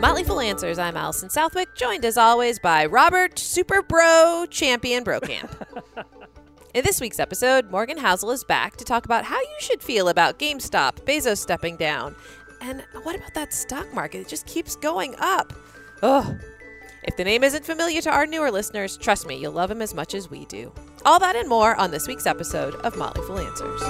Motley Fool Answers. I'm Allison Southwick, joined as always by Robert Super Bro Champion Brokamp. In this week's episode, Morgan Housel is back to talk about how you should feel about GameStop, Bezos stepping down, and what about that stock market? It just keeps going up. Ugh. If the name isn't familiar to our newer listeners, trust me, you'll love him as much as we do. All that and more on this week's episode of Motley Fool Answers.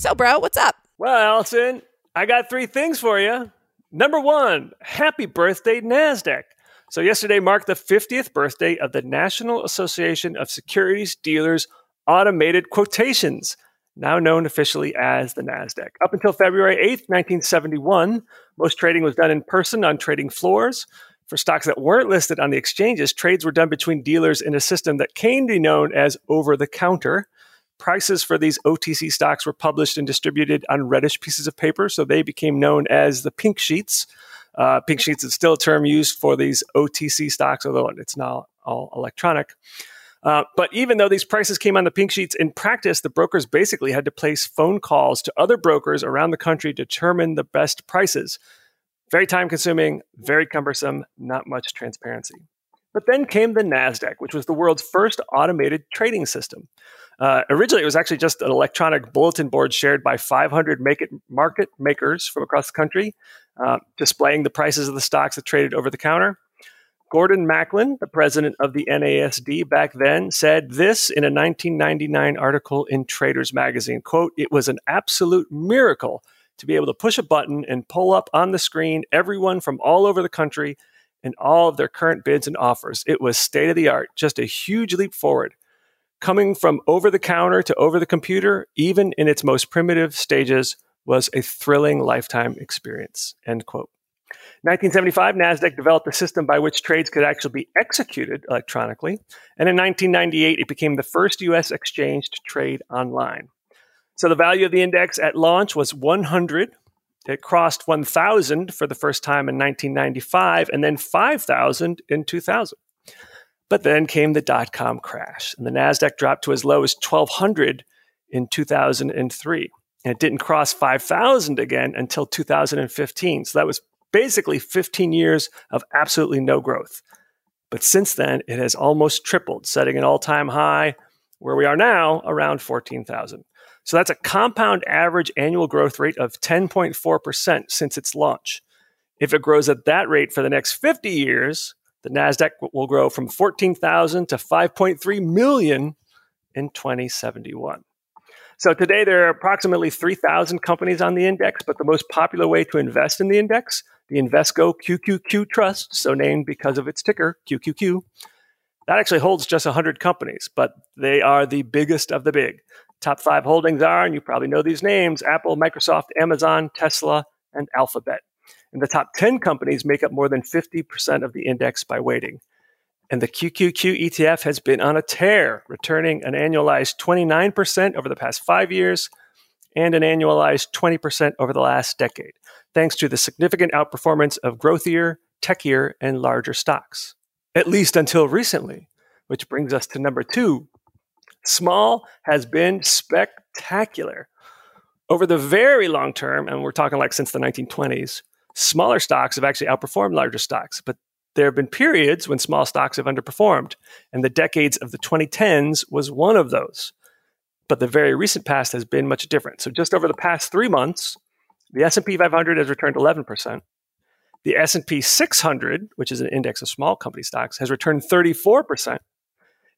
So, bro, what's up? Well, Allison, I got three things for you. Number one, happy birthday, NASDAQ. So, yesterday marked the 50th birthday of the National Association of Securities Dealers Automated Quotations, now known officially as the NASDAQ. Up until February 8th, 1971, most trading was done in person on trading floors. For stocks that weren't listed on the exchanges, trades were done between dealers in a system that came to be known as over the counter. Prices for these OTC stocks were published and distributed on reddish pieces of paper, so they became known as the pink sheets. Uh, pink sheets is still a term used for these OTC stocks, although it's now all electronic. Uh, but even though these prices came on the pink sheets, in practice, the brokers basically had to place phone calls to other brokers around the country to determine the best prices. Very time consuming, very cumbersome, not much transparency. But then came the NASDAQ, which was the world's first automated trading system. Uh, originally, it was actually just an electronic bulletin board shared by 500 make it market makers from across the country, uh, displaying the prices of the stocks that traded over the counter. Gordon Macklin, the president of the NASD back then, said this in a 1999 article in Traders Magazine. Quote, it was an absolute miracle to be able to push a button and pull up on the screen everyone from all over the country and all of their current bids and offers. It was state of the art, just a huge leap forward. Coming from over the counter to over the computer, even in its most primitive stages, was a thrilling lifetime experience. End quote. 1975, NASDAQ developed a system by which trades could actually be executed electronically. And in 1998, it became the first U.S. exchange to trade online. So the value of the index at launch was 100. It crossed 1,000 for the first time in 1995 and then 5,000 in 2000. But then came the dot com crash, and the NASDAQ dropped to as low as 1,200 in 2003. And it didn't cross 5,000 again until 2015. So that was basically 15 years of absolutely no growth. But since then, it has almost tripled, setting an all time high where we are now around 14,000. So that's a compound average annual growth rate of 10.4% since its launch. If it grows at that rate for the next 50 years, the Nasdaq will grow from 14,000 to 5.3 million in 2071. So today there are approximately 3,000 companies on the index, but the most popular way to invest in the index, the Invesco QQQ Trust, so named because of its ticker QQQ, that actually holds just 100 companies, but they are the biggest of the big. Top five holdings are, and you probably know these names Apple, Microsoft, Amazon, Tesla, and Alphabet. And the top 10 companies make up more than 50% of the index by weighting. And the QQQ ETF has been on a tear, returning an annualized 29% over the past five years and an annualized 20% over the last decade, thanks to the significant outperformance of growthier, techier, and larger stocks. At least until recently, which brings us to number two Small has been spectacular. Over the very long term, and we're talking like since the 1920s, smaller stocks have actually outperformed larger stocks. But there have been periods when small stocks have underperformed, and the decades of the 2010s was one of those. But the very recent past has been much different. So just over the past 3 months, the S&P 500 has returned 11%. The S&P 600, which is an index of small company stocks, has returned 34%.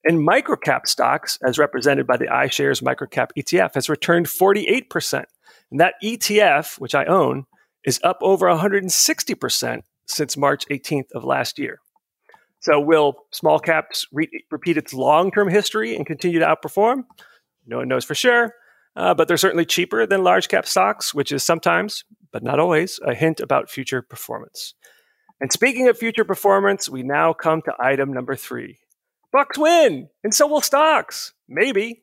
And microcap stocks, as represented by the iShares Microcap ETF, has returned 48%. And that ETF, which I own, is up over 160% since March 18th of last year. So, will small caps re- repeat its long term history and continue to outperform? No one knows for sure, uh, but they're certainly cheaper than large cap stocks, which is sometimes, but not always, a hint about future performance. And speaking of future performance, we now come to item number three Bucks win, and so will stocks. Maybe.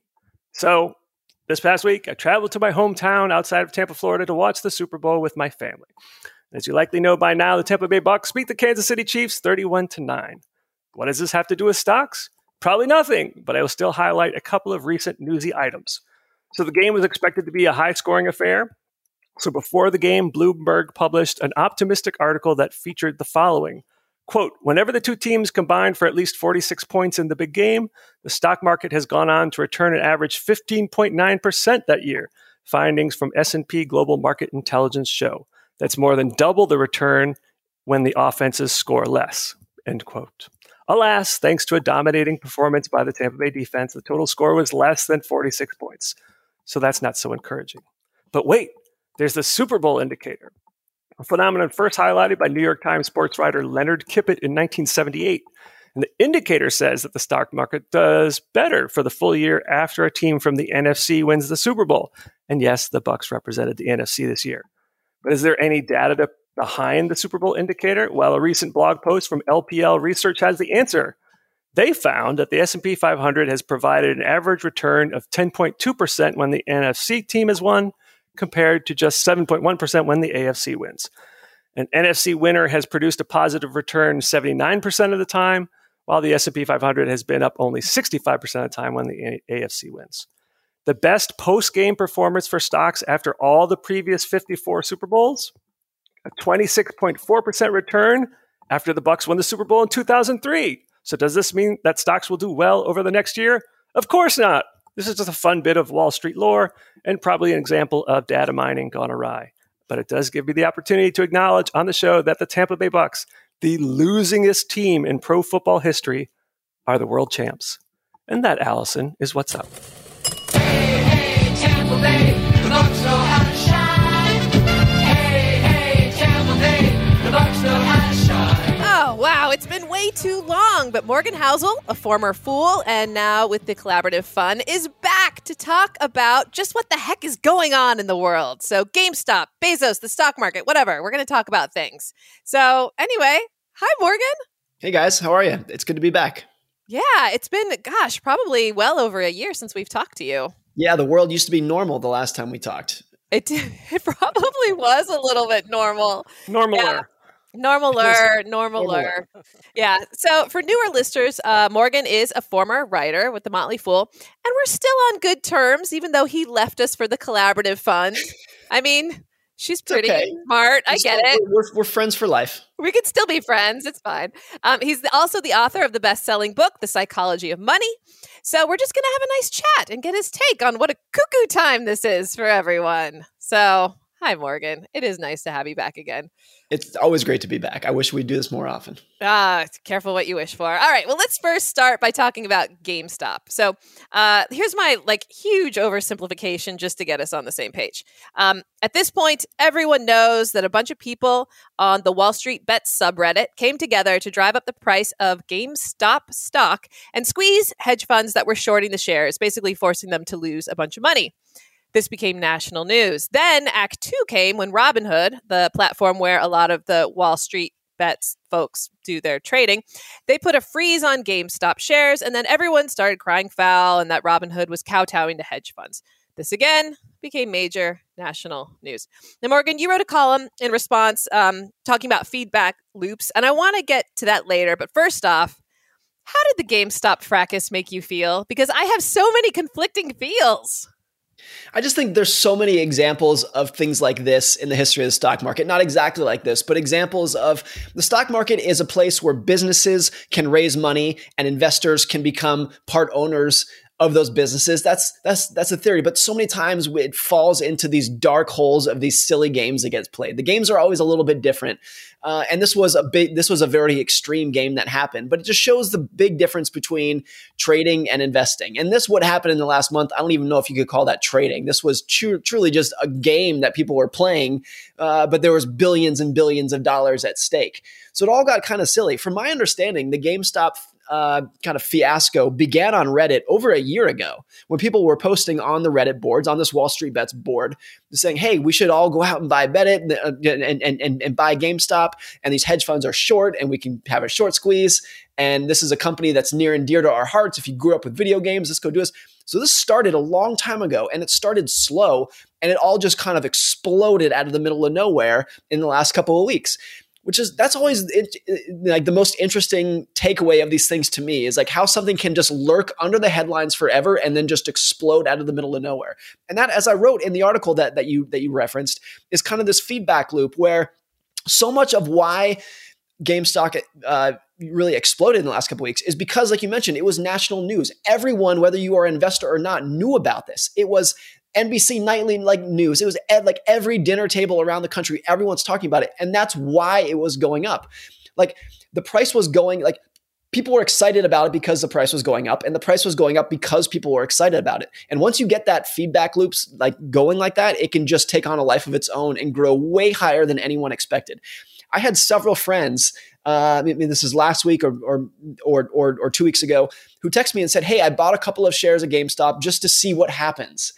So this past week, I traveled to my hometown outside of Tampa, Florida to watch the Super Bowl with my family. As you likely know by now, the Tampa Bay Bucks beat the Kansas City Chiefs 31 to 9. What does this have to do with stocks? Probably nothing, but I will still highlight a couple of recent newsy items. So the game was expected to be a high scoring affair. So before the game, Bloomberg published an optimistic article that featured the following. Quote, whenever the two teams combine for at least 46 points in the big game, the stock market has gone on to return an average 15.9% that year. Findings from S&P Global Market Intelligence show. That's more than double the return when the offenses score less. End quote. Alas, thanks to a dominating performance by the Tampa Bay defense, the total score was less than 46 points. So that's not so encouraging. But wait, there's the Super Bowl indicator, a phenomenon first highlighted by New York Times sports writer Leonard Koppett in 1978. And the indicator says that the stock market does better for the full year after a team from the NFC wins the Super Bowl. And yes, the Bucks represented the NFC this year. But is there any data to, behind the Super Bowl indicator? Well, a recent blog post from LPL Research has the answer. They found that the S&P 500 has provided an average return of 10.2% when the NFC team has won compared to just 7.1% when the AFC wins. An NFC winner has produced a positive return 79% of the time, while the S&P 500 has been up only 65% of the time when the AFC wins. The best post-game performance for stocks after all the previous 54 Super Bowls, a 26.4% return after the Bucks won the Super Bowl in 2003. So does this mean that stocks will do well over the next year? Of course not. This is just a fun bit of Wall Street lore and probably an example of data mining gone awry. But it does give me the opportunity to acknowledge on the show that the Tampa Bay Bucks, the losingest team in pro football history, are the world champs. And that, Allison, is what's up. Hey, hey, Tampa Bay, it's been way too long. But Morgan Housel, a former fool and now with the Collaborative Fund, is back to talk about just what the heck is going on in the world. So, GameStop, Bezos, the stock market, whatever. We're going to talk about things. So, anyway, hi, Morgan. Hey, guys. How are you? It's good to be back. Yeah, it's been, gosh, probably well over a year since we've talked to you. Yeah, the world used to be normal the last time we talked. It, it probably was a little bit normal. Normaler. Yeah. Normaler, normaler. Yeah. So for newer listeners, uh, Morgan is a former writer with the Motley Fool, and we're still on good terms, even though he left us for the Collaborative Fund. I mean, She's pretty okay. smart. I get it. We're, we're, friends for life. We could still be friends. It's fine. Um, he's also the author of the best selling book, The Psychology of Money. So we're just going to have a nice chat and get his take on what a cuckoo time this is for everyone. So, hi, Morgan. It is nice to have you back again. It's always great to be back. I wish we'd do this more often. Ah, careful what you wish for. All right. Well, let's first start by talking about GameStop. So, uh, here's my like huge oversimplification just to get us on the same page. Um, at this point, everyone knows that a bunch of people on the Wall Street Bet subreddit came together to drive up the price of GameStop stock and squeeze hedge funds that were shorting the shares, basically forcing them to lose a bunch of money. This became national news. Then Act Two came when Robinhood, the platform where a lot of the Wall Street bets folks do their trading, they put a freeze on GameStop shares, and then everyone started crying foul and that Robinhood was kowtowing to hedge funds. This again became major national news. Now, Morgan, you wrote a column in response um, talking about feedback loops, and I want to get to that later. But first off, how did the GameStop fracas make you feel? Because I have so many conflicting feels. I just think there's so many examples of things like this in the history of the stock market. Not exactly like this, but examples of the stock market is a place where businesses can raise money and investors can become part owners of those businesses. That's that's that's a theory, but so many times it falls into these dark holes of these silly games that gets played. The games are always a little bit different, uh, and this was a big, this was a very extreme game that happened. But it just shows the big difference between trading and investing. And this what happened in the last month. I don't even know if you could call that trading. This was tru- truly just a game that people were playing, uh, but there was billions and billions of dollars at stake. So it all got kind of silly. From my understanding, the GameStop uh, kind of fiasco began on Reddit over a year ago when people were posting on the Reddit boards, on this Wall Street Bets board, saying, hey, we should all go out and buy Reddit uh, and, and, and, and buy GameStop. And these hedge funds are short and we can have a short squeeze. And this is a company that's near and dear to our hearts. If you grew up with video games, let's go do this. So this started a long time ago and it started slow and it all just kind of exploded out of the middle of nowhere in the last couple of weeks which is that's always it, like the most interesting takeaway of these things to me is like how something can just lurk under the headlines forever and then just explode out of the middle of nowhere. And that, as I wrote in the article that that you that you referenced, is kind of this feedback loop where so much of why GameStop uh, really exploded in the last couple weeks is because, like you mentioned, it was national news. Everyone, whether you are an investor or not, knew about this. It was NBC nightly like news. It was ed, like every dinner table around the country. Everyone's talking about it, and that's why it was going up. Like the price was going like people were excited about it because the price was going up and the price was going up because people were excited about it and once you get that feedback loops like going like that it can just take on a life of its own and grow way higher than anyone expected i had several friends uh, I mean, this is last week or, or, or, or, or two weeks ago, who texted me and said, Hey, I bought a couple of shares of GameStop just to see what happens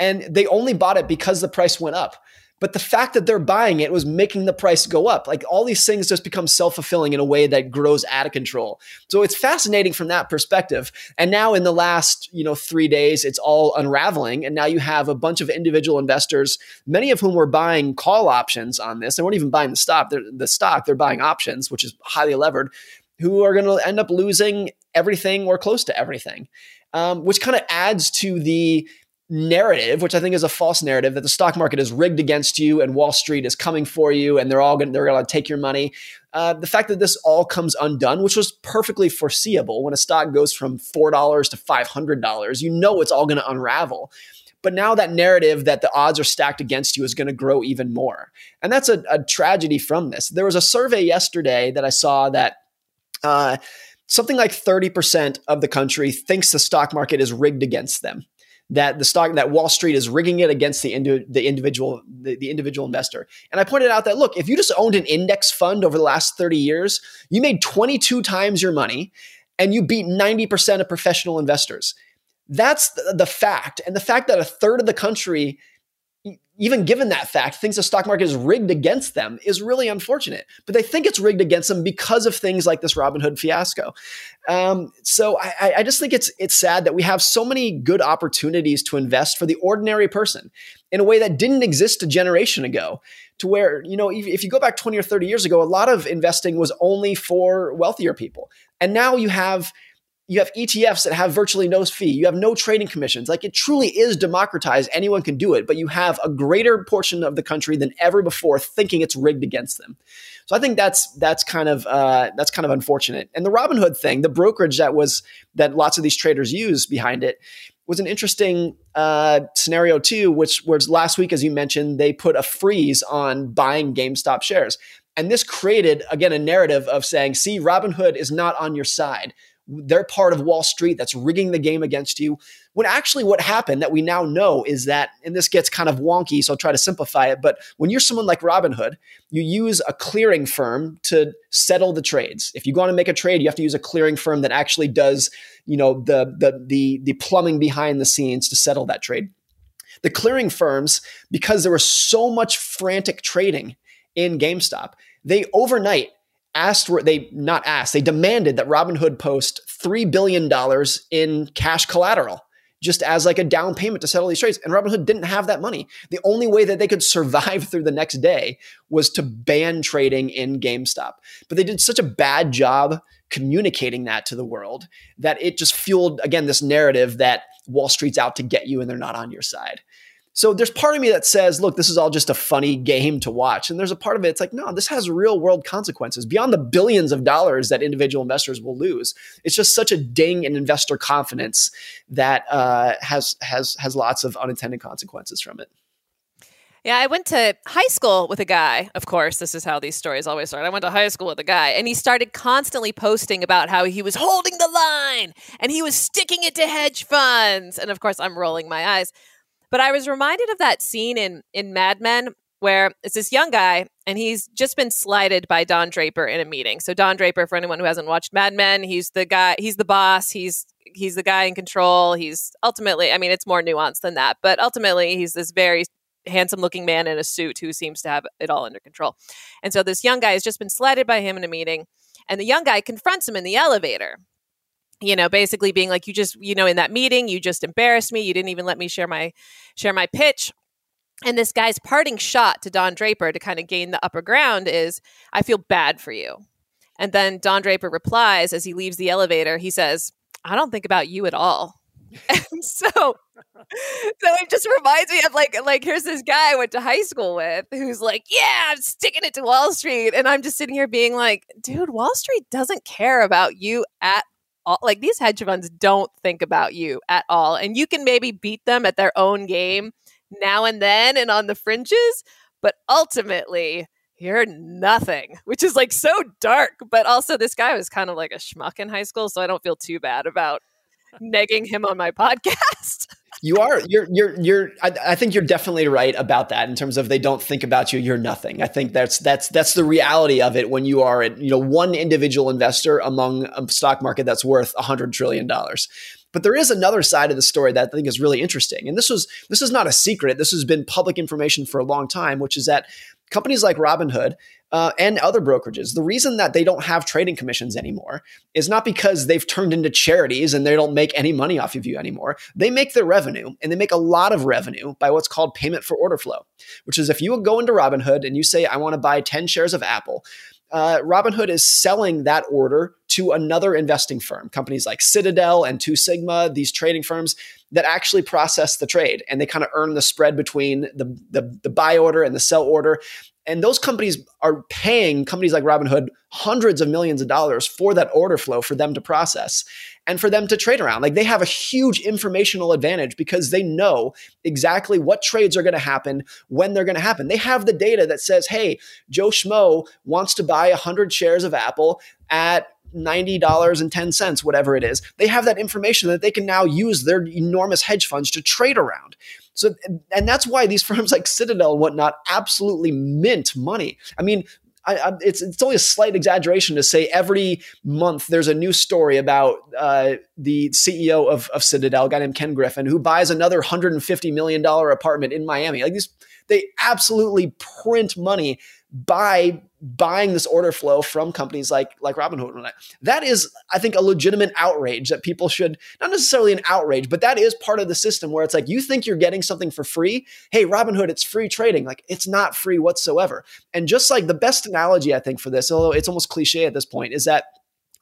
and they only bought it because the price went up. But the fact that they're buying it was making the price go up. Like all these things just become self fulfilling in a way that grows out of control. So it's fascinating from that perspective. And now in the last, you know, three days, it's all unraveling. And now you have a bunch of individual investors, many of whom were buying call options on this. They weren't even buying the stock. They're, the stock. They're buying options, which is highly levered, who are going to end up losing everything or close to everything, um, which kind of adds to the narrative, which I think is a false narrative, that the stock market is rigged against you and Wall Street is coming for you and they're all going they're going to take your money. Uh, the fact that this all comes undone, which was perfectly foreseeable, when a stock goes from four dollars to five hundred dollars, you know it's all going to unravel. But now that narrative that the odds are stacked against you is going to grow even more, and that's a, a, tragedy from this. There was a survey yesterday that I saw that. Uh, something like 30% of the country thinks the stock market is rigged against them that the stock that Wall Street is rigging it against the indi- the individual the, the individual investor. And I pointed out that look, if you just owned an index fund over the last 30 years, you made 22 times your money and you beat 90% of professional investors. That's the, the fact. And the fact that a third of the country even given that fact, thinks the stock market is rigged against them is really unfortunate. But they think it's rigged against them because of things like this Robinhood fiasco. Um, so I, I, just think it's it's sad that we have so many good opportunities to invest for the ordinary person in a way that didn't exist a generation ago. To where you know, if, if you go back twenty or thirty years ago, a lot of investing was only for wealthier people, and now you have you have ETFs that have virtually no fee. You have no trading commissions. Like it truly is democratized. Anyone can do it, but you have a greater portion of the country than ever before thinking it's rigged against them. So I think that's that's kind of uh, that's kind of unfortunate. And the Robinhood thing, the brokerage that was that lots of these traders use behind it, was an interesting uh, scenario too. Which was last week, as you mentioned, they put a freeze on buying GameStop shares. And this created, again, a narrative of saying, see, Robinhood is not on your side they're part of Wall Street that's rigging the game against you. When actually, what happened that we now know is that, and this gets kind of wonky, so I'll try to simplify it. But when you're someone like Robinhood, you use a clearing firm to settle the trades. If you go on to make a trade, you have to use a clearing firm that actually does, you know, the the the, the plumbing behind the scenes to settle that trade. The clearing firms, because there was so much frantic trading in GameStop, they overnight asked they not asked they demanded that Robinhood post three billion dollars in cash collateral just as like a down payment to settle these trades. And Robinhood didn't have that money. The only way that they could survive through the next day was to ban trading in GameStop. But they did such a bad job communicating that to the world that it just fueled again this narrative that Wall Street's out to get you and they're not on your side. So there's part of me that says, look, this is all just a funny game to watch. And there's a part of it, it's like, no, this has real world consequences beyond the billions of dollars that individual investors will lose. It's just such a ding in investor confidence that uh, has has has lots of unintended consequences from it. Yeah, I went to high school with a guy. Of course, this is how these stories always start. I went to high school with a guy, and he started constantly posting about how he was holding the line and he was sticking it to hedge funds. And of course, I'm rolling my eyes. But I was reminded of that scene in in Mad Men where it's this young guy and he's just been slighted by Don Draper in a meeting. So Don Draper, for anyone who hasn't watched Mad Men, he's the guy, he's the boss, he's he's the guy in control. He's ultimately, I mean, it's more nuanced than that, but ultimately he's this very handsome looking man in a suit who seems to have it all under control. And so this young guy has just been slighted by him in a meeting, and the young guy confronts him in the elevator you know basically being like you just you know in that meeting you just embarrassed me you didn't even let me share my share my pitch And this guy's parting shot to Don Draper to kind of gain the upper ground is, I feel bad for you. And then Don Draper replies as he leaves the elevator, he says, I don't think about you at all. and so so it just reminds me of like like here's this guy I went to high school with who's like, yeah, I'm sticking it to Wall Street. And I'm just sitting here being like, dude, Wall Street doesn't care about you at all. Like these hedge funds don't think about you at all. And you can maybe beat them at their own game now and then and on the fringes, but ultimately you're nothing, which is like so dark. But also, this guy was kind of like a schmuck in high school, so I don't feel too bad about negging him on my podcast. You are you're you're you're I, I, think you're definitely right about that in terms of they don't think about you you're nothing i think that's that's that's the reality of it when you are you know one individual investor among a stock market that's worth a 100 trillion dollars but there is another side of the story that I think is really interesting. And this was this is not a secret. This has been public information for a long time, which is that companies like Robinhood uh, and other brokerages, the reason that they don't have trading commissions anymore is not because they've turned into charities and they don't make any money off of you anymore. They make their revenue and they make a lot of revenue by what's called payment for order flow, which is if you go into Robinhood and you say, I want to buy 10 shares of Apple, uh, Robinhood is selling that order to another investing firm, companies like Citadel and Two Sigma, these trading firms that actually process the trade and they kind of earn the spread between the, the, the buy order and the sell order. And those companies are paying companies like Robinhood hundreds of millions of dollars for that order flow for them to process and for them to trade around. Like they have a huge informational advantage because they know exactly what trades are going to happen, when they're going to happen. They have the data that says, hey, Joe Schmo wants to buy 100 shares of Apple at $90.10, whatever it is. They have that information that they can now use their enormous hedge funds to trade around. So, and that's why these firms like Citadel and whatnot absolutely mint money. I mean, I, I, it's it's only a slight exaggeration to say every month there's a new story about uh, the CEO of, of Citadel, a guy named Ken Griffin, who buys another hundred and fifty million dollar apartment in Miami. Like these, they absolutely print money by buying this order flow from companies like like Robinhood. And that is, I think, a legitimate outrage that people should not necessarily an outrage, but that is part of the system where it's like you think you're getting something for free. Hey, Robinhood, it's free trading. Like it's not free whatsoever. And just like the best analogy I think for this, although it's almost cliche at this point, is that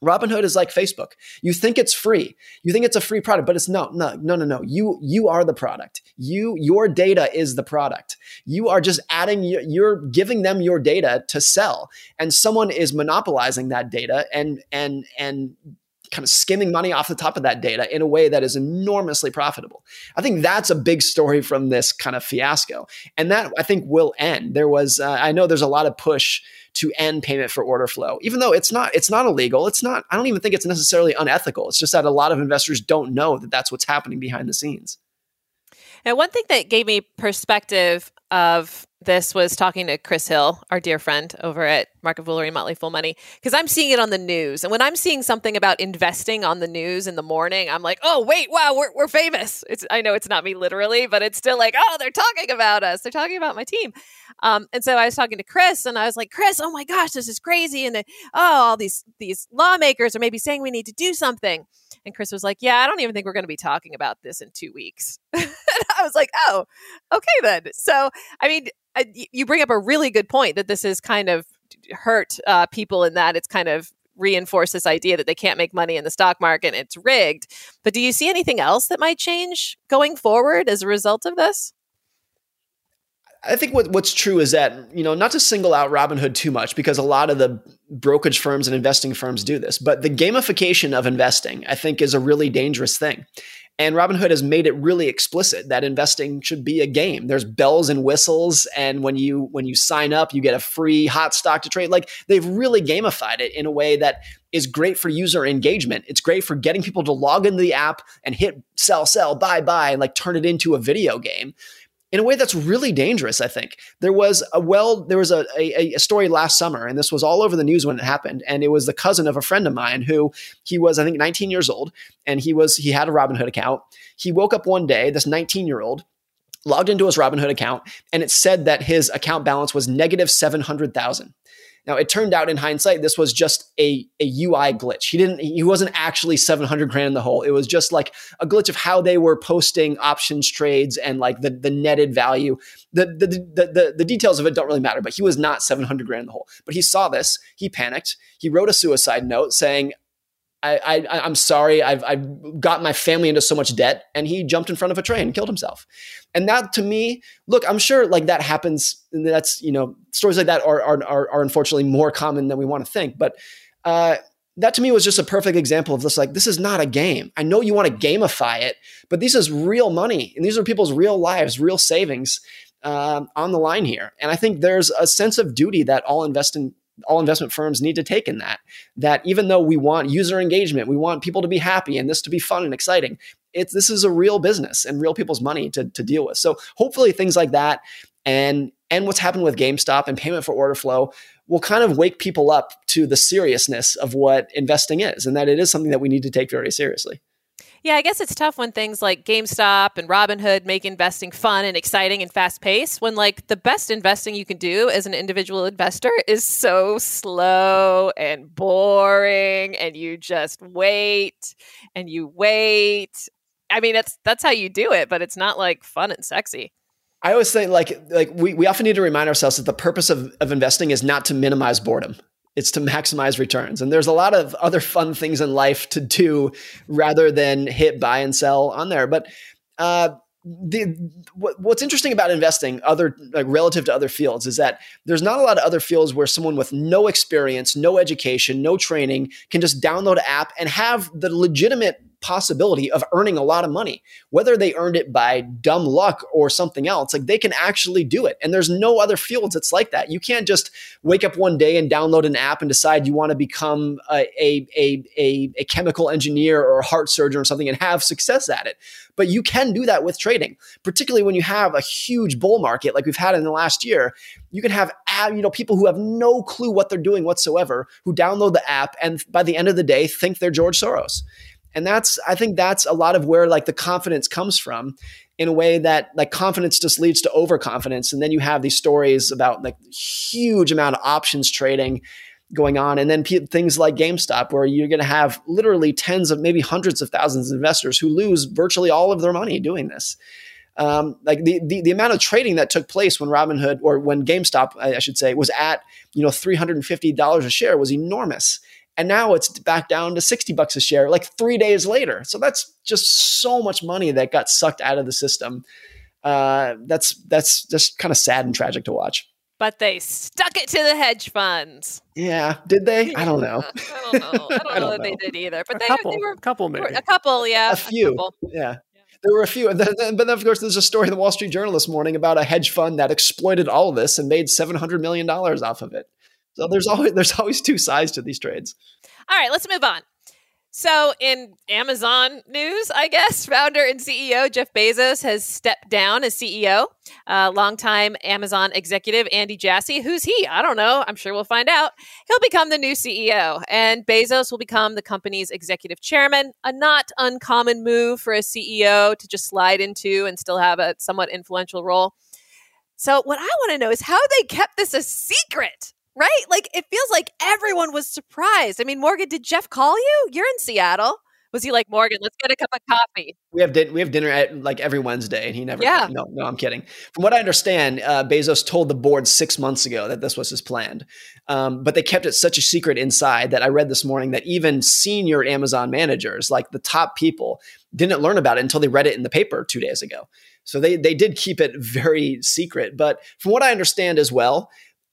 Robinhood is like Facebook. You think it's free. You think it's a free product, but it's no, no, no, no, no. You you are the product. You your data is the product. You are just adding you're giving them your data to sell. And someone is monopolizing that data and and and kind of skimming money off the top of that data in a way that is enormously profitable. I think that's a big story from this kind of fiasco. And that I think will end. There was, uh, I know there's a lot of push to end payment for order flow, even though it's not, it's not illegal. It's not, I don't even think it's necessarily unethical. It's just that a lot of investors don't know that that's what's happening behind the scenes. And one thing that gave me perspective of this was talking to Chris Hill, our dear friend over at Market Foolery Motley Fool Money, because I'm seeing it on the news. And when I'm seeing something about investing on the news in the morning, I'm like, oh, wait, wow, we're, we're famous. It's, I know it's not me literally, but it's still like, oh, they're talking about us. They're talking about my team. Um, and so I was talking to Chris and I was like, Chris, oh my gosh, this is crazy. And the, oh, all these, these lawmakers are maybe saying we need to do something. And Chris was like, yeah, I don't even think we're going to be talking about this in two weeks. and I was like, oh, okay then. So, I mean, you bring up a really good point that this is kind of hurt uh, people in that it's kind of reinforced this idea that they can't make money in the stock market and it's rigged. But do you see anything else that might change going forward as a result of this? I think what, what's true is that, you know, not to single out Robinhood too much because a lot of the brokerage firms and investing firms do this, but the gamification of investing, I think, is a really dangerous thing. And Robinhood has made it really explicit that investing should be a game. There's bells and whistles, and when you when you sign up, you get a free hot stock to trade. Like they've really gamified it in a way that is great for user engagement. It's great for getting people to log into the app and hit sell, sell, buy, buy, and like turn it into a video game in a way that's really dangerous. I think there was a well, there was a, a, a, story last summer, and this was all over the news when it happened. And it was the cousin of a friend of mine who he was, I think, 19 years old, and he was he had a Robinhood account. He woke up one day, this 19 year old logged into his Robinhood account, and it said that his account balance was negative 700,000. Now it turned out in hindsight, this was just a, a UI glitch. He didn't, he wasn't actually 700 grand in the hole. It was just like a glitch of how they were posting options trades and like the, the netted value. The, the, the, the, the details of it don't really matter, but he was not 700 grand in the hole. But he saw this, he panicked. He wrote a suicide note saying, I, I, am sorry, I've, I've got my family into so much debt. And he jumped in front of a train and killed himself. And that to me, look, I'm sure like that happens. And that's, you know, stories like that are, are, are, are unfortunately more common than we want to think. But uh, that to me was just a perfect example of this like, this is not a game. I know you want to gamify it, but this is real money. And these are people's real lives, real savings. Um, on the line here. And I think there's a sense of duty that all investing all investment firms need to take in that. That even though we want user engagement, we want people to be happy and this to be fun and exciting, it's this is a real business and real people's money to, to deal with. So hopefully things like that and and what's happened with GameStop and payment for order flow will kind of wake people up to the seriousness of what investing is and that it is something that we need to take very seriously. Yeah, I guess it's tough when things like GameStop and Robinhood make investing fun and exciting and fast paced when like the best investing you can do as an individual investor is so slow and boring and you just wait and you wait. I mean, that's that's how you do it, but it's not like fun and sexy. I always say like like we, we often need to remind ourselves that the purpose of, of investing is not to minimize boredom it's to maximize returns. And there's a lot of other fun things in life to do rather than hit buy and sell on there. But uh, the, what, what's interesting about investing, other like relative to other fields, is that there's not a lot of other fields where someone with no experience, no education, no training can just download an app and have the legitimate possibility of earning a lot of money, whether they earned it by dumb luck or something else. Like they can actually do it. And there's no other fields that's like that. You can't just wake up one day and download an app and decide you want to become a, a, a, a, a chemical engineer or a heart surgeon or something and have success at it. But you can do that with trading, particularly when you have a huge bull market like we've had in the last year. You can have you know people who have no clue what they're doing whatsoever who download the app and by the end of the day think they're George Soros. And that's, I think that's a lot of where like the confidence comes from in a way that like confidence just leads to overconfidence. And then you have these stories about like huge amount of options trading going on. And then p- things like GameStop, where you're going to have literally tens of maybe hundreds of thousands of investors who lose virtually all of their money doing this. Um, like the, the, the amount of trading that took place when Robinhood or when GameStop, I should say, was at you know three hundred and fifty dollars a share was enormous and now it's back down to 60 bucks a share like three days later. So that's just so much money that got sucked out of the system. Uh, that's that's just kind of sad and tragic to watch. But they stuck it to the hedge funds. Yeah. Did they? I don't know. I don't know. I don't, I don't know, know, they did either but a they, couple, they were a couple maybe. a couple yeah a few. a yeah. There were a few, but then of course there's a story in the Wall Street Journal this morning about a hedge fund that exploited all of this and made seven hundred million dollars off of it. So there's always there's always two sides to these trades. All right, let's move on. So, in Amazon news, I guess, founder and CEO Jeff Bezos has stepped down as CEO. Uh, longtime Amazon executive Andy Jassy, who's he? I don't know. I'm sure we'll find out. He'll become the new CEO, and Bezos will become the company's executive chairman. A not uncommon move for a CEO to just slide into and still have a somewhat influential role. So, what I want to know is how they kept this a secret right? Like it feels like everyone was surprised. I mean, Morgan, did Jeff call you? You're in Seattle. Was he like Morgan? Let's get a cup of coffee. We have din- we have dinner at like every Wednesday, and he never. Yeah. No, no, I'm kidding. From what I understand, uh, Bezos told the board six months ago that this was his plan, um, but they kept it such a secret inside that I read this morning that even senior Amazon managers, like the top people, didn't learn about it until they read it in the paper two days ago. So they they did keep it very secret. But from what I understand as well,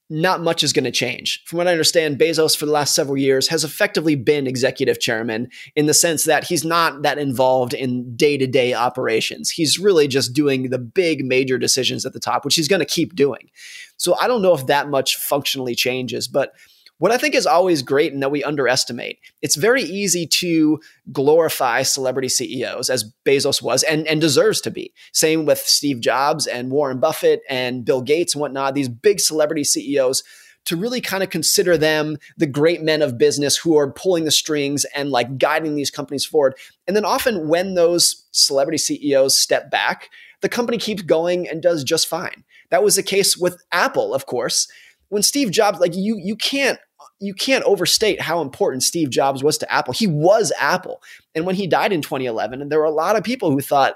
not much is going to change. From what I understand, Bezos for the last several years has effectively been executive chairman in the sense that he's not that involved in day to day operations. He's really just doing the big major decisions at the top, which he's going to keep doing. So I don't know if that much functionally changes, but what I think is always great and that we underestimate, it's very easy to glorify celebrity CEOs as Bezos was and, and deserves to be. Same with Steve Jobs and Warren Buffett and Bill Gates and whatnot, these big celebrity CEOs to really kind of consider them the great men of business who are pulling the strings and like guiding these companies forward. And then often when those celebrity CEOs step back, the company keeps going and does just fine. That was the case with Apple, of course when Steve Jobs, like you, you can't you can't overstate how important Steve Jobs was to Apple. He was Apple. And when he died in 2011, and there were a lot of people who thought,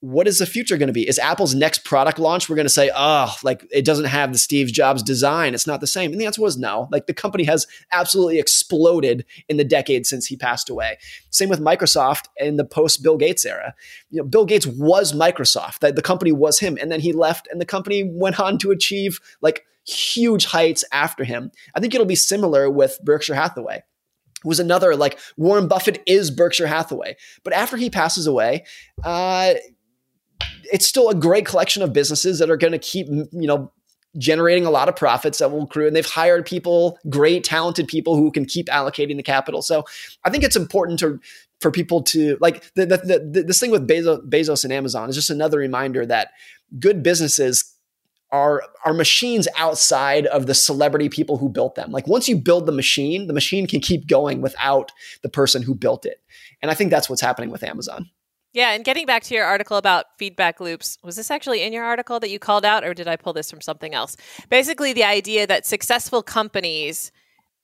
what is the future going to be? Is Apple's next product launch, we're going to say, oh, like it doesn't have the Steve Jobs design. It's not the same. And the answer was no. Like the company has absolutely exploded in the decade since he passed away. Same with Microsoft in the post Bill Gates era. You know, Bill Gates was Microsoft. The, the company was him. And then he left and the company went on to achieve like huge heights after him. I think it'll be similar with Berkshire Hathaway was another like Warren Buffett is Berkshire Hathaway. But after he passes away, uh, it's still a great collection of businesses that are going to keep, you know, generating a lot of profits that will accrue. And they've hired people, great, talented people who can keep allocating the capital. So I think it's important to for people to like the, the, the, this thing with Bezos, Bezos and Amazon is just another reminder that good businesses are are machines outside of the celebrity people who built them. Like once you build the machine, the machine can keep going without the person who built it. And I think that's what's happening with Amazon. Yeah, and getting back to your article about feedback loops, was this actually in your article that you called out, or did I pull this from something else? Basically, the idea that successful companies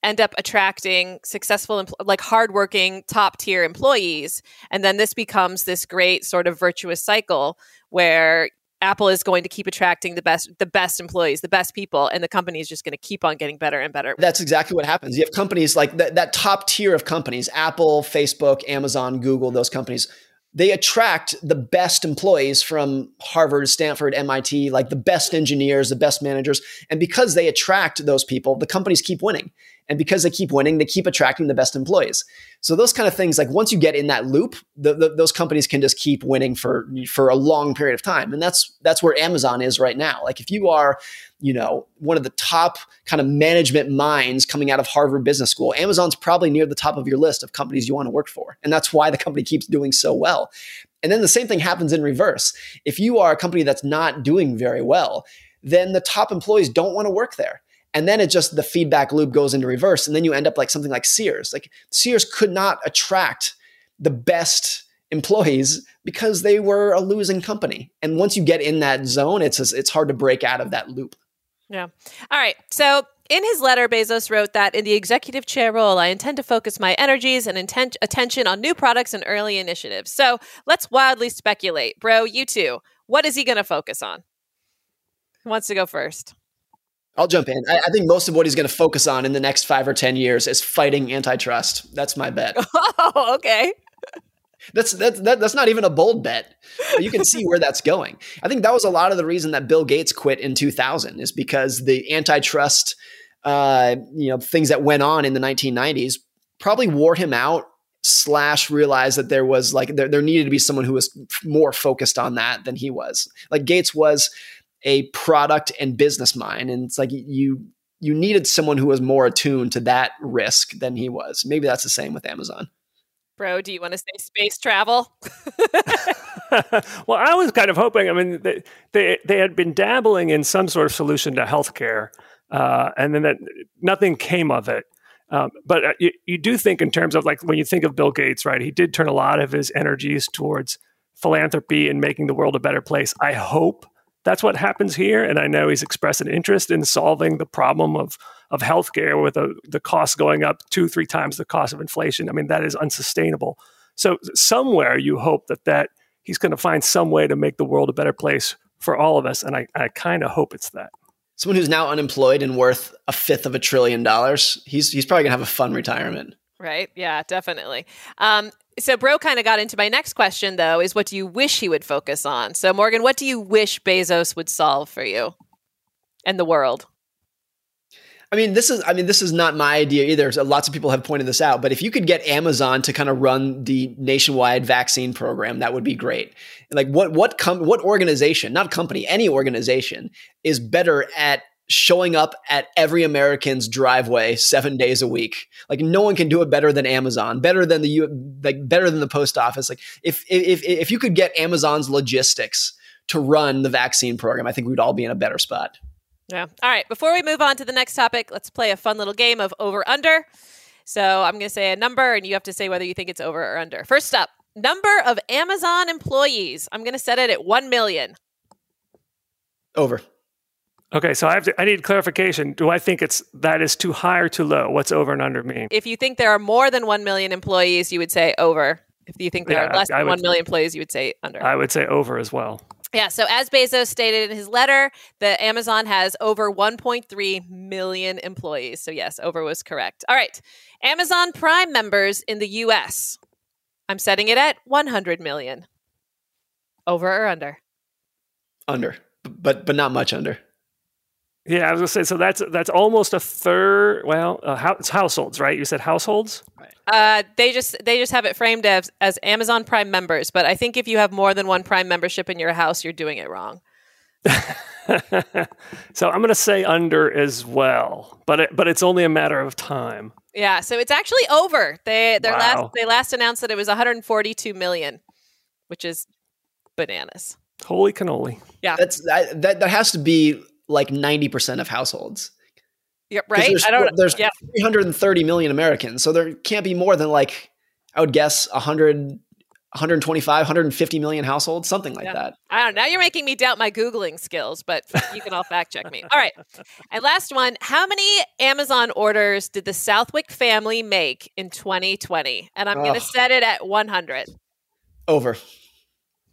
end up attracting successful, like hardworking, top tier employees, and then this becomes this great sort of virtuous cycle where Apple is going to keep attracting the best the best employees, the best people, and the company is just going to keep on getting better and better. That's exactly what happens. You have companies like that, that top tier of companies, Apple, Facebook, Amazon, Google, those companies they attract the best employees from Harvard, Stanford, MIT, like the best engineers, the best managers. And because they attract those people, the companies keep winning. And because they keep winning, they keep attracting the best employees. So those kind of things, like once you get in that loop, the, the, those companies can just keep winning for for a long period of time. And that's that's where Amazon is right now. Like if you are you know, one of the top kind of management minds coming out of Harvard Business School. Amazon's probably near the top of your list of companies you want to work for. And that's why the company keeps doing so well. And then the same thing happens in reverse. If you are a company that's not doing very well, then the top employees don't want to work there. And then it just the feedback loop goes into reverse. And then you end up like something like Sears. Like Sears could not attract the best employees because they were a losing company. And once you get in that zone, it's it's hard to break out of that loop. Yeah. All right. So in his letter, Bezos wrote that in the executive chair role, I intend to focus my energies and intent- attention on new products and early initiatives. So let's wildly speculate. Bro, you too. What is he going to focus on? Who wants to go first? I'll jump in. I, I think most of what he's going to focus on in the next five or 10 years is fighting antitrust. That's my bet. Oh, okay. That's that's that, that's not even a bold bet. You can see where that's going. I think that was a lot of the reason that Bill Gates quit in 2000 is because the antitrust, uh, you know, things that went on in the 1990s probably wore him out. Slash realized that there was like there, there needed to be someone who was more focused on that than he was. Like Gates was a product and business mind, and it's like you you needed someone who was more attuned to that risk than he was. Maybe that's the same with Amazon. Bro, do you want to say space travel? well, I was kind of hoping. I mean, they, they, they had been dabbling in some sort of solution to healthcare, uh, and then that nothing came of it. Um, but uh, you, you do think in terms of like when you think of Bill Gates, right? He did turn a lot of his energies towards philanthropy and making the world a better place. I hope that's what happens here, and I know he's expressed an interest in solving the problem of of healthcare with a, the cost going up two, three times the cost of inflation. I mean, that is unsustainable. So somewhere you hope that that he's going to find some way to make the world a better place for all of us, and I, I kind of hope it's that. Someone who's now unemployed and worth a fifth of a trillion dollars, he's he's probably gonna have a fun retirement. Right? Yeah, definitely. Um, so bro kind of got into my next question though is what do you wish he would focus on so morgan what do you wish bezos would solve for you and the world I mean, this is I mean, this is not my idea either. So lots of people have pointed this out, but if you could get Amazon to kind of run the nationwide vaccine program, that would be great. Like what what com- what organization, not company, any organization is better at showing up at every American's driveway 7 days a week. Like no one can do it better than Amazon, better than the like better than the post office. Like if if if you could get Amazon's logistics to run the vaccine program, I think we'd all be in a better spot. Yeah. All right. Before we move on to the next topic, let's play a fun little game of over under. So I'm going to say a number, and you have to say whether you think it's over or under. First up, number of Amazon employees. I'm going to set it at 1 million. Over. Okay, so I have to, I need clarification. Do I think it's that is too high or too low? What's over and under mean? If you think there are more than 1 million employees, you would say over. If you think there Yeah, are less I than would- 1 million employees, you would say under. I would say over as well. Yeah, so as Bezos stated in his letter, the Amazon has over 1.3 million employees. So yes, over was correct. All right. Amazon Prime members in the US. I'm setting it at 100 million. Over or under? Under, but but not much under. Yeah, I was gonna say so. That's that's almost a third. Well, uh, hou- it's households, right? You said households. Uh, they just they just have it framed as as Amazon Prime members, but I think if you have more than one Prime membership in your house, you're doing it wrong. so I'm gonna say under as well, but it, but it's only a matter of time. Yeah, so it's actually over. They their last they last announced that it was 142 million, which is bananas. Holy cannoli! Yeah, that's that that, that has to be like ninety percent of households. Yeah, 'Cause right. There's, I don't. There's yeah, 330 million Americans, so there can't be more than like I would guess 100, 125, 150 million households, something like Yeah. that. I don't know. Now you're making me doubt my Googling skills, but you can all fact check me. All right. And last one How many Amazon orders did the Southwick family make in 2020? And I'm going to set it at 100. Over.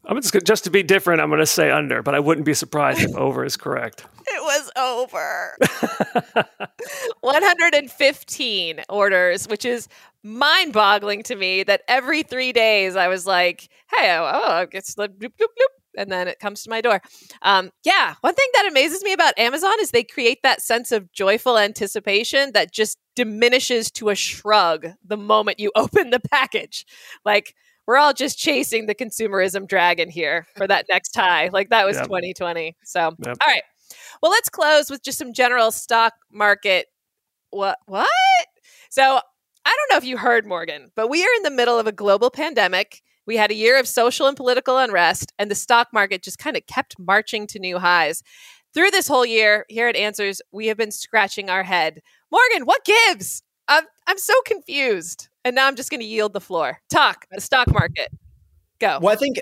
I'm just just to be different. I'm gonna say under, but I wouldn't be surprised if over is correct. It was over. 115 orders, which is mind boggling to me that every three days I was like, hey, oh, oh it gets like bloop, bloop, bloop, and then it comes to my door. Um, yeah, one thing that amazes me about Amazon is they create that sense of joyful anticipation that just diminishes to a shrug the moment you open the package. Like, we're all just chasing the consumerism dragon here for that next high. Like, that was Yep. 2020. So, Yep. all right. Well, let's close with just some general stock market. What? What? So, I don't know if you heard, Morgan, but we are in the middle of a global pandemic. We had a year of social and political unrest, and the stock market just kind of kept marching to new highs. Through this whole year, here at Answers, we have been scratching our head. Morgan, what gives? I'm, I'm so confused. And now I'm just going to yield the floor. Talk the stock market. Go. Well, I think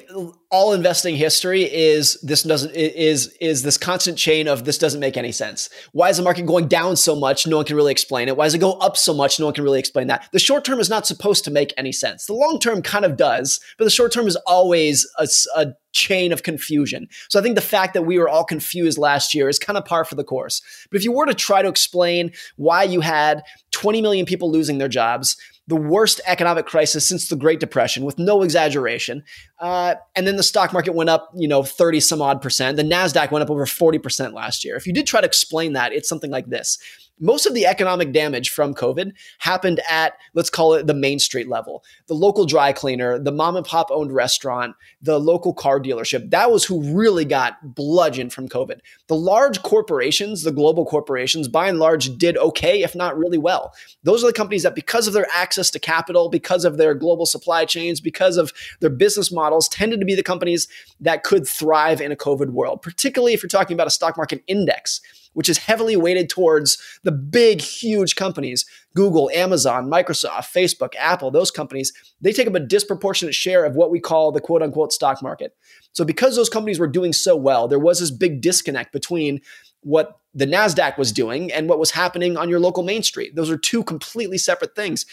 all investing history is this doesn't is is this constant chain of this doesn't make any sense. Why is the market going down so much? No one can really explain it. Why does it go up so much? No one can really explain that. The short term is not supposed to make any sense. The long term kind of does, but the short term is always a chain of confusion. So I think the fact that we were all confused last year is kind of par for the course. But if you were to try to explain why you had 20 million people losing their jobs, the worst economic crisis since the Great Depression, with no exaggeration. Uh, and then the stock market went up, you know, 30 some odd percent. The NASDAQ went up over 40% last year. If you did try to explain that, it's something like this. Most of the economic damage from COVID happened at, let's call it the Main Street level. The local dry cleaner, the mom and pop owned restaurant, the local car dealership. That was who really got bludgeoned from COVID. The large corporations, the global corporations, by and large, did okay, if not really well. Those are the companies that, because of their access to capital, because of their global supply chains, because of their business models, tended to be the companies that could thrive in a COVID world, particularly if you're talking about a stock market index, which is heavily weighted towards the big, huge companies Google, Amazon, Microsoft, Facebook, Apple, those companies. They take up a disproportionate share of what we call the quote unquote stock market. So, because those companies were doing so well, there was this big disconnect between what the NASDAQ was doing and what was happening on your local Main Street. Those are two completely separate things.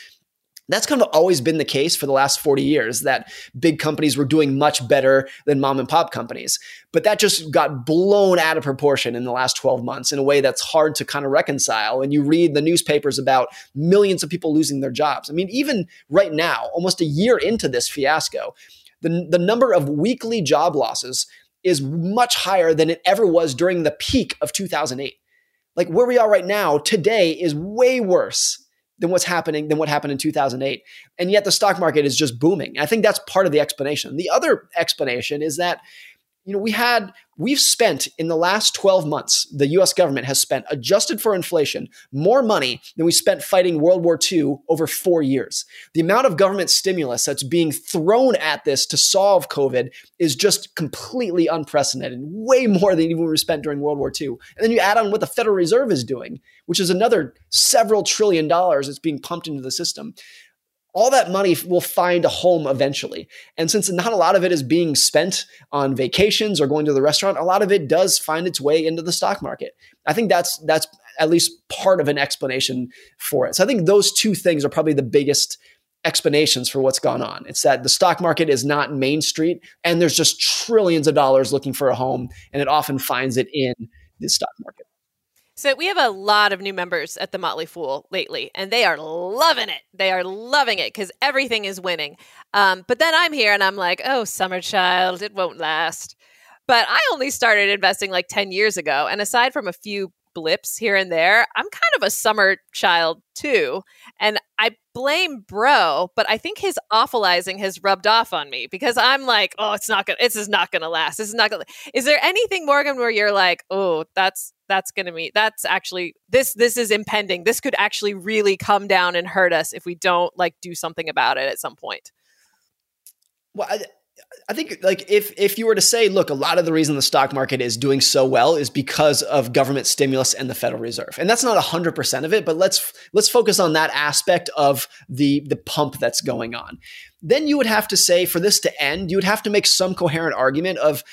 That's kind of always been the case for the last 40 years that big companies were doing much better than mom and pop companies. But that just got blown out of proportion in the last 12 months in a way that's hard to kind of reconcile. And you read the newspapers about millions of people losing their jobs. I mean, even right now, almost a year into this fiasco, the, the number of weekly job losses is much higher than it ever was during the peak of 2008. Like where we are right now, today is way worse than what's happening than what happened in 2008 and yet the stock market is just booming. I think that's part of the explanation. The other explanation is that you know we had we've spent in the last 12 months the us government has spent adjusted for inflation more money than we spent fighting world war ii over four years. The amount of government stimulus that's being thrown at this to solve covid is just completely unprecedented way more than even we spent during world war ii and then you add on what the federal reserve is doing which is another several trillion dollars that's being pumped into the system all that money will find a home eventually. And since not a lot of it is being spent on vacations or going to the restaurant, a lot of it does find its way into the stock market. I think that's that's at least part of an explanation for it. So I think those two things are probably the biggest explanations for what's gone on. It's that the stock market is not Main Street and there's just trillions of dollars looking for a home and it often finds it in the stock market. So we have a lot of new members at the Motley Fool lately, and they are loving it. They are loving it because everything is winning. Um, but then I'm here and I'm like, oh, summer child, it won't last. But I only started investing like 10 years ago. And aside from a few blips here and there, I'm kind of a summer child too. And I blame bro, but I think his awfulizing has rubbed off on me because I'm like, oh, it's not gonna this is not gonna last. This is not gonna is there anything, Morgan, where you're like, oh, that's that's gonna be that's actually this this is impending. This could actually really come down and hurt us if we don't like do something about it at some point. Well, I, I think like if if you were to say, look, a lot of the reason the stock market is doing so well is because of government stimulus and the Federal Reserve. And that's not 100% of it, but let's let's focus on that aspect of the the pump that's going on. Then you would have to say for this to end, you would have to make some coherent argument of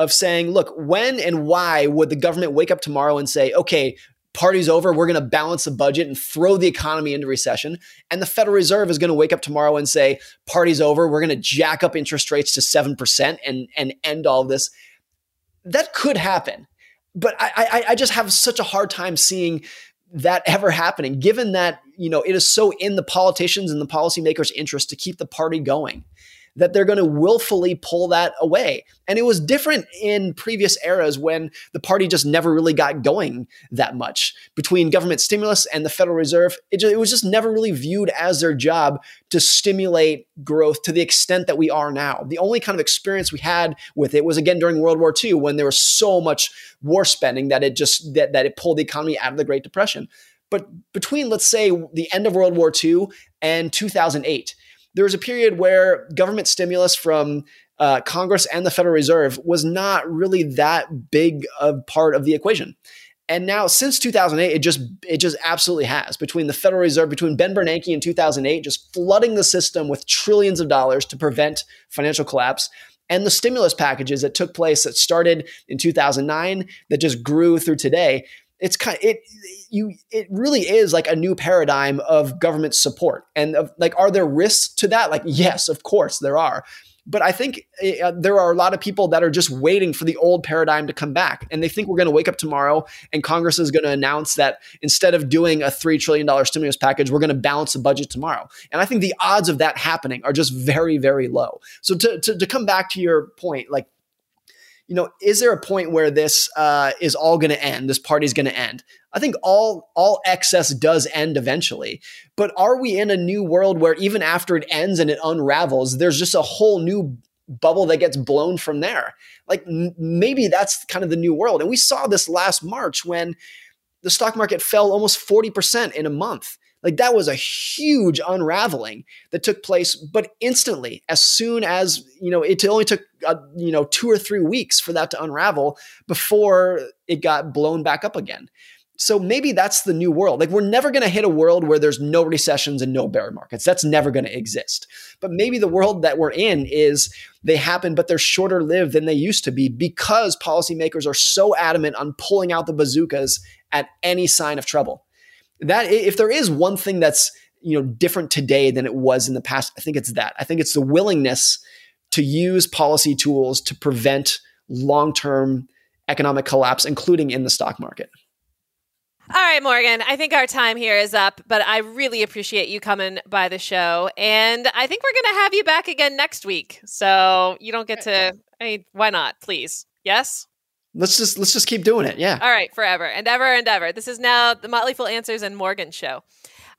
of saying, look, when and why would the government wake up tomorrow and say, okay, party's over. We're going to balance the budget and throw the economy into recession. And the Federal Reserve is going to wake up tomorrow and say, party's over. We're going to jack up interest rates to 7% and, and end all this. That could happen. But I, I, I just have such a hard time seeing that ever happening, given that, you know, it is so in the politicians and the policymakers' interest to keep the party going that they're going to willfully pull that away. And it was different in previous eras when the party just never really got going that much. Between government stimulus and the Federal Reserve, it, just, it was just never really viewed as their job to stimulate growth to the extent that we are now. The only kind of experience we had with it was again during World War II when there was so much war spending that it just that, that it pulled the economy out of the Great Depression. But between, let's say, the end of World War II and 2008, there was a period where government stimulus from uh, Congress and the Federal Reserve was not really that big a part of the equation. And now, since 2008, it just it just absolutely has. Between the Federal Reserve, between Ben Bernanke in 2008, just flooding the system with trillions of dollars to prevent financial collapse, and the stimulus packages that took place that started in 2009 that just grew through today it's kind of, it you it really is like a new paradigm of government support and of, like are there risks to that? Like yes of course there are. But i think uh, there are a lot of people that are just waiting for the old paradigm to come back and they think we're going to wake up tomorrow and congress is going to announce that instead of doing a $3 trillion stimulus package we're going to balance the budget tomorrow. And i think the odds of that happening are just very very low. So to, to, to come back to your point like you know, is there a point where this uh, is all going to end? This party's going to end. I think all all excess does end eventually. But are we in a new world where even after it ends and it unravels, there's just a whole new bubble that gets blown from there? Like m- maybe that's kind of the new world. And we saw this last March when the stock market fell almost 40% in a month. Like that was a huge unraveling that took place, but instantly, as soon as, you know, it only took, uh, you know, two or three weeks for that to unravel before it got blown back up again. So maybe that's the new world. Like we're never going to hit a world where there's no recessions and no bear markets. That's never going to exist. But maybe the world that we're in is they happen, but they're shorter lived than they used to be because policymakers are so adamant on pulling out the bazookas at any sign of trouble that if there is one thing that's you know different today than it was in the past, I think it's that. I think it's the willingness to use policy tools to prevent long-term economic collapse, including in the stock market. All right, Morgan, I think our time here is up, but I really appreciate you coming by the show. And I think we're going to have you back again next week. So you don't get to, I mean, why not? Please. Yes? Let's just let's just keep doing it. Yeah. All right, forever and ever and ever. This is now the Motley Fool Answers and Morgan show.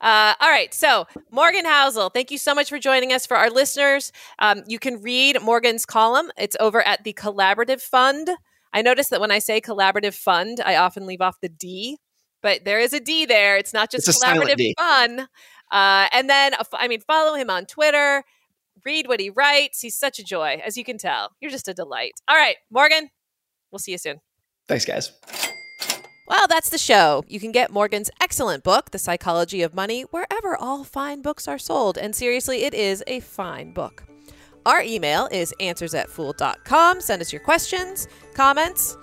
Uh, all right, so Morgan Housel, thank you so much for joining us. For our listeners, um, you can read Morgan's column. It's over at the Collaborative Fund. I notice that when I say Collaborative Fund, I often leave off the D, but there is a D there. It's not just it's Collaborative Fun. Uh, and then, uh, I mean, follow him on Twitter. Read what he writes. He's such a joy, as you can tell. You're just a delight. All right, Morgan, We'll see you soon. Thanks, guys. Well, that's the show. You can get Morgan's excellent book, The Psychology of Money, wherever all fine books are sold. And seriously, it is a fine book. Our email is answers at fool.com. Send us your questions, comments,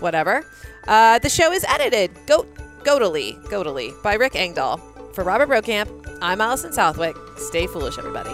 whatever. Uh, the show is edited, go- Godily, Godily, by Rick Engdahl. For Robert Brokamp, I'm Allison Southwick. Stay foolish, everybody.